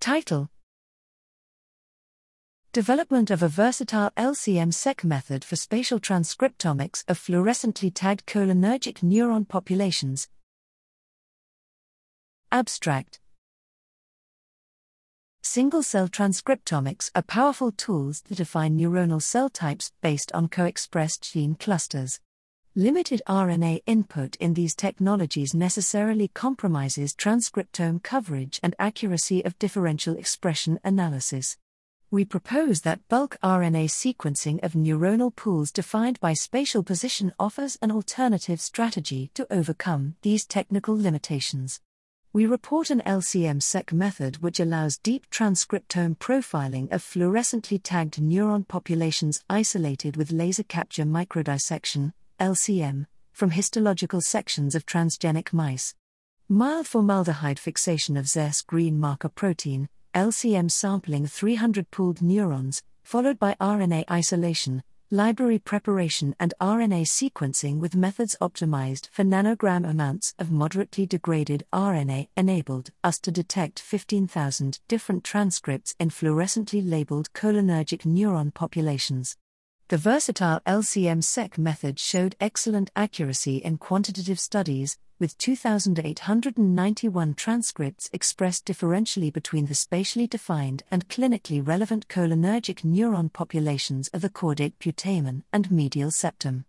Title Development of a versatile LCM-seq method for spatial transcriptomics of fluorescently tagged cholinergic neuron populations. Abstract Single cell transcriptomics are powerful tools that define neuronal cell types based on co expressed gene clusters. Limited RNA input in these technologies necessarily compromises transcriptome coverage and accuracy of differential expression analysis. We propose that bulk RNA sequencing of neuronal pools defined by spatial position offers an alternative strategy to overcome these technical limitations. We report an LCM-seq method which allows deep transcriptome profiling of fluorescently tagged neuron populations isolated with laser capture microdissection, LCM, from histological sections of transgenic mice. Mild formaldehyde fixation of ZsGreen marker protein, LCM sampling 300 pooled neurons, followed by RNA isolation, library preparation, and RNA sequencing with methods optimized for nanogram amounts of moderately degraded RNA enabled us to detect 15,000 different transcripts in fluorescently labeled cholinergic neuron populations. The versatile LCM-seq method showed excellent accuracy in quantitative studies, with 2,891 transcripts expressed differentially between the spatially defined and clinically relevant cholinergic neuron populations of the caudate putamen and medial septum.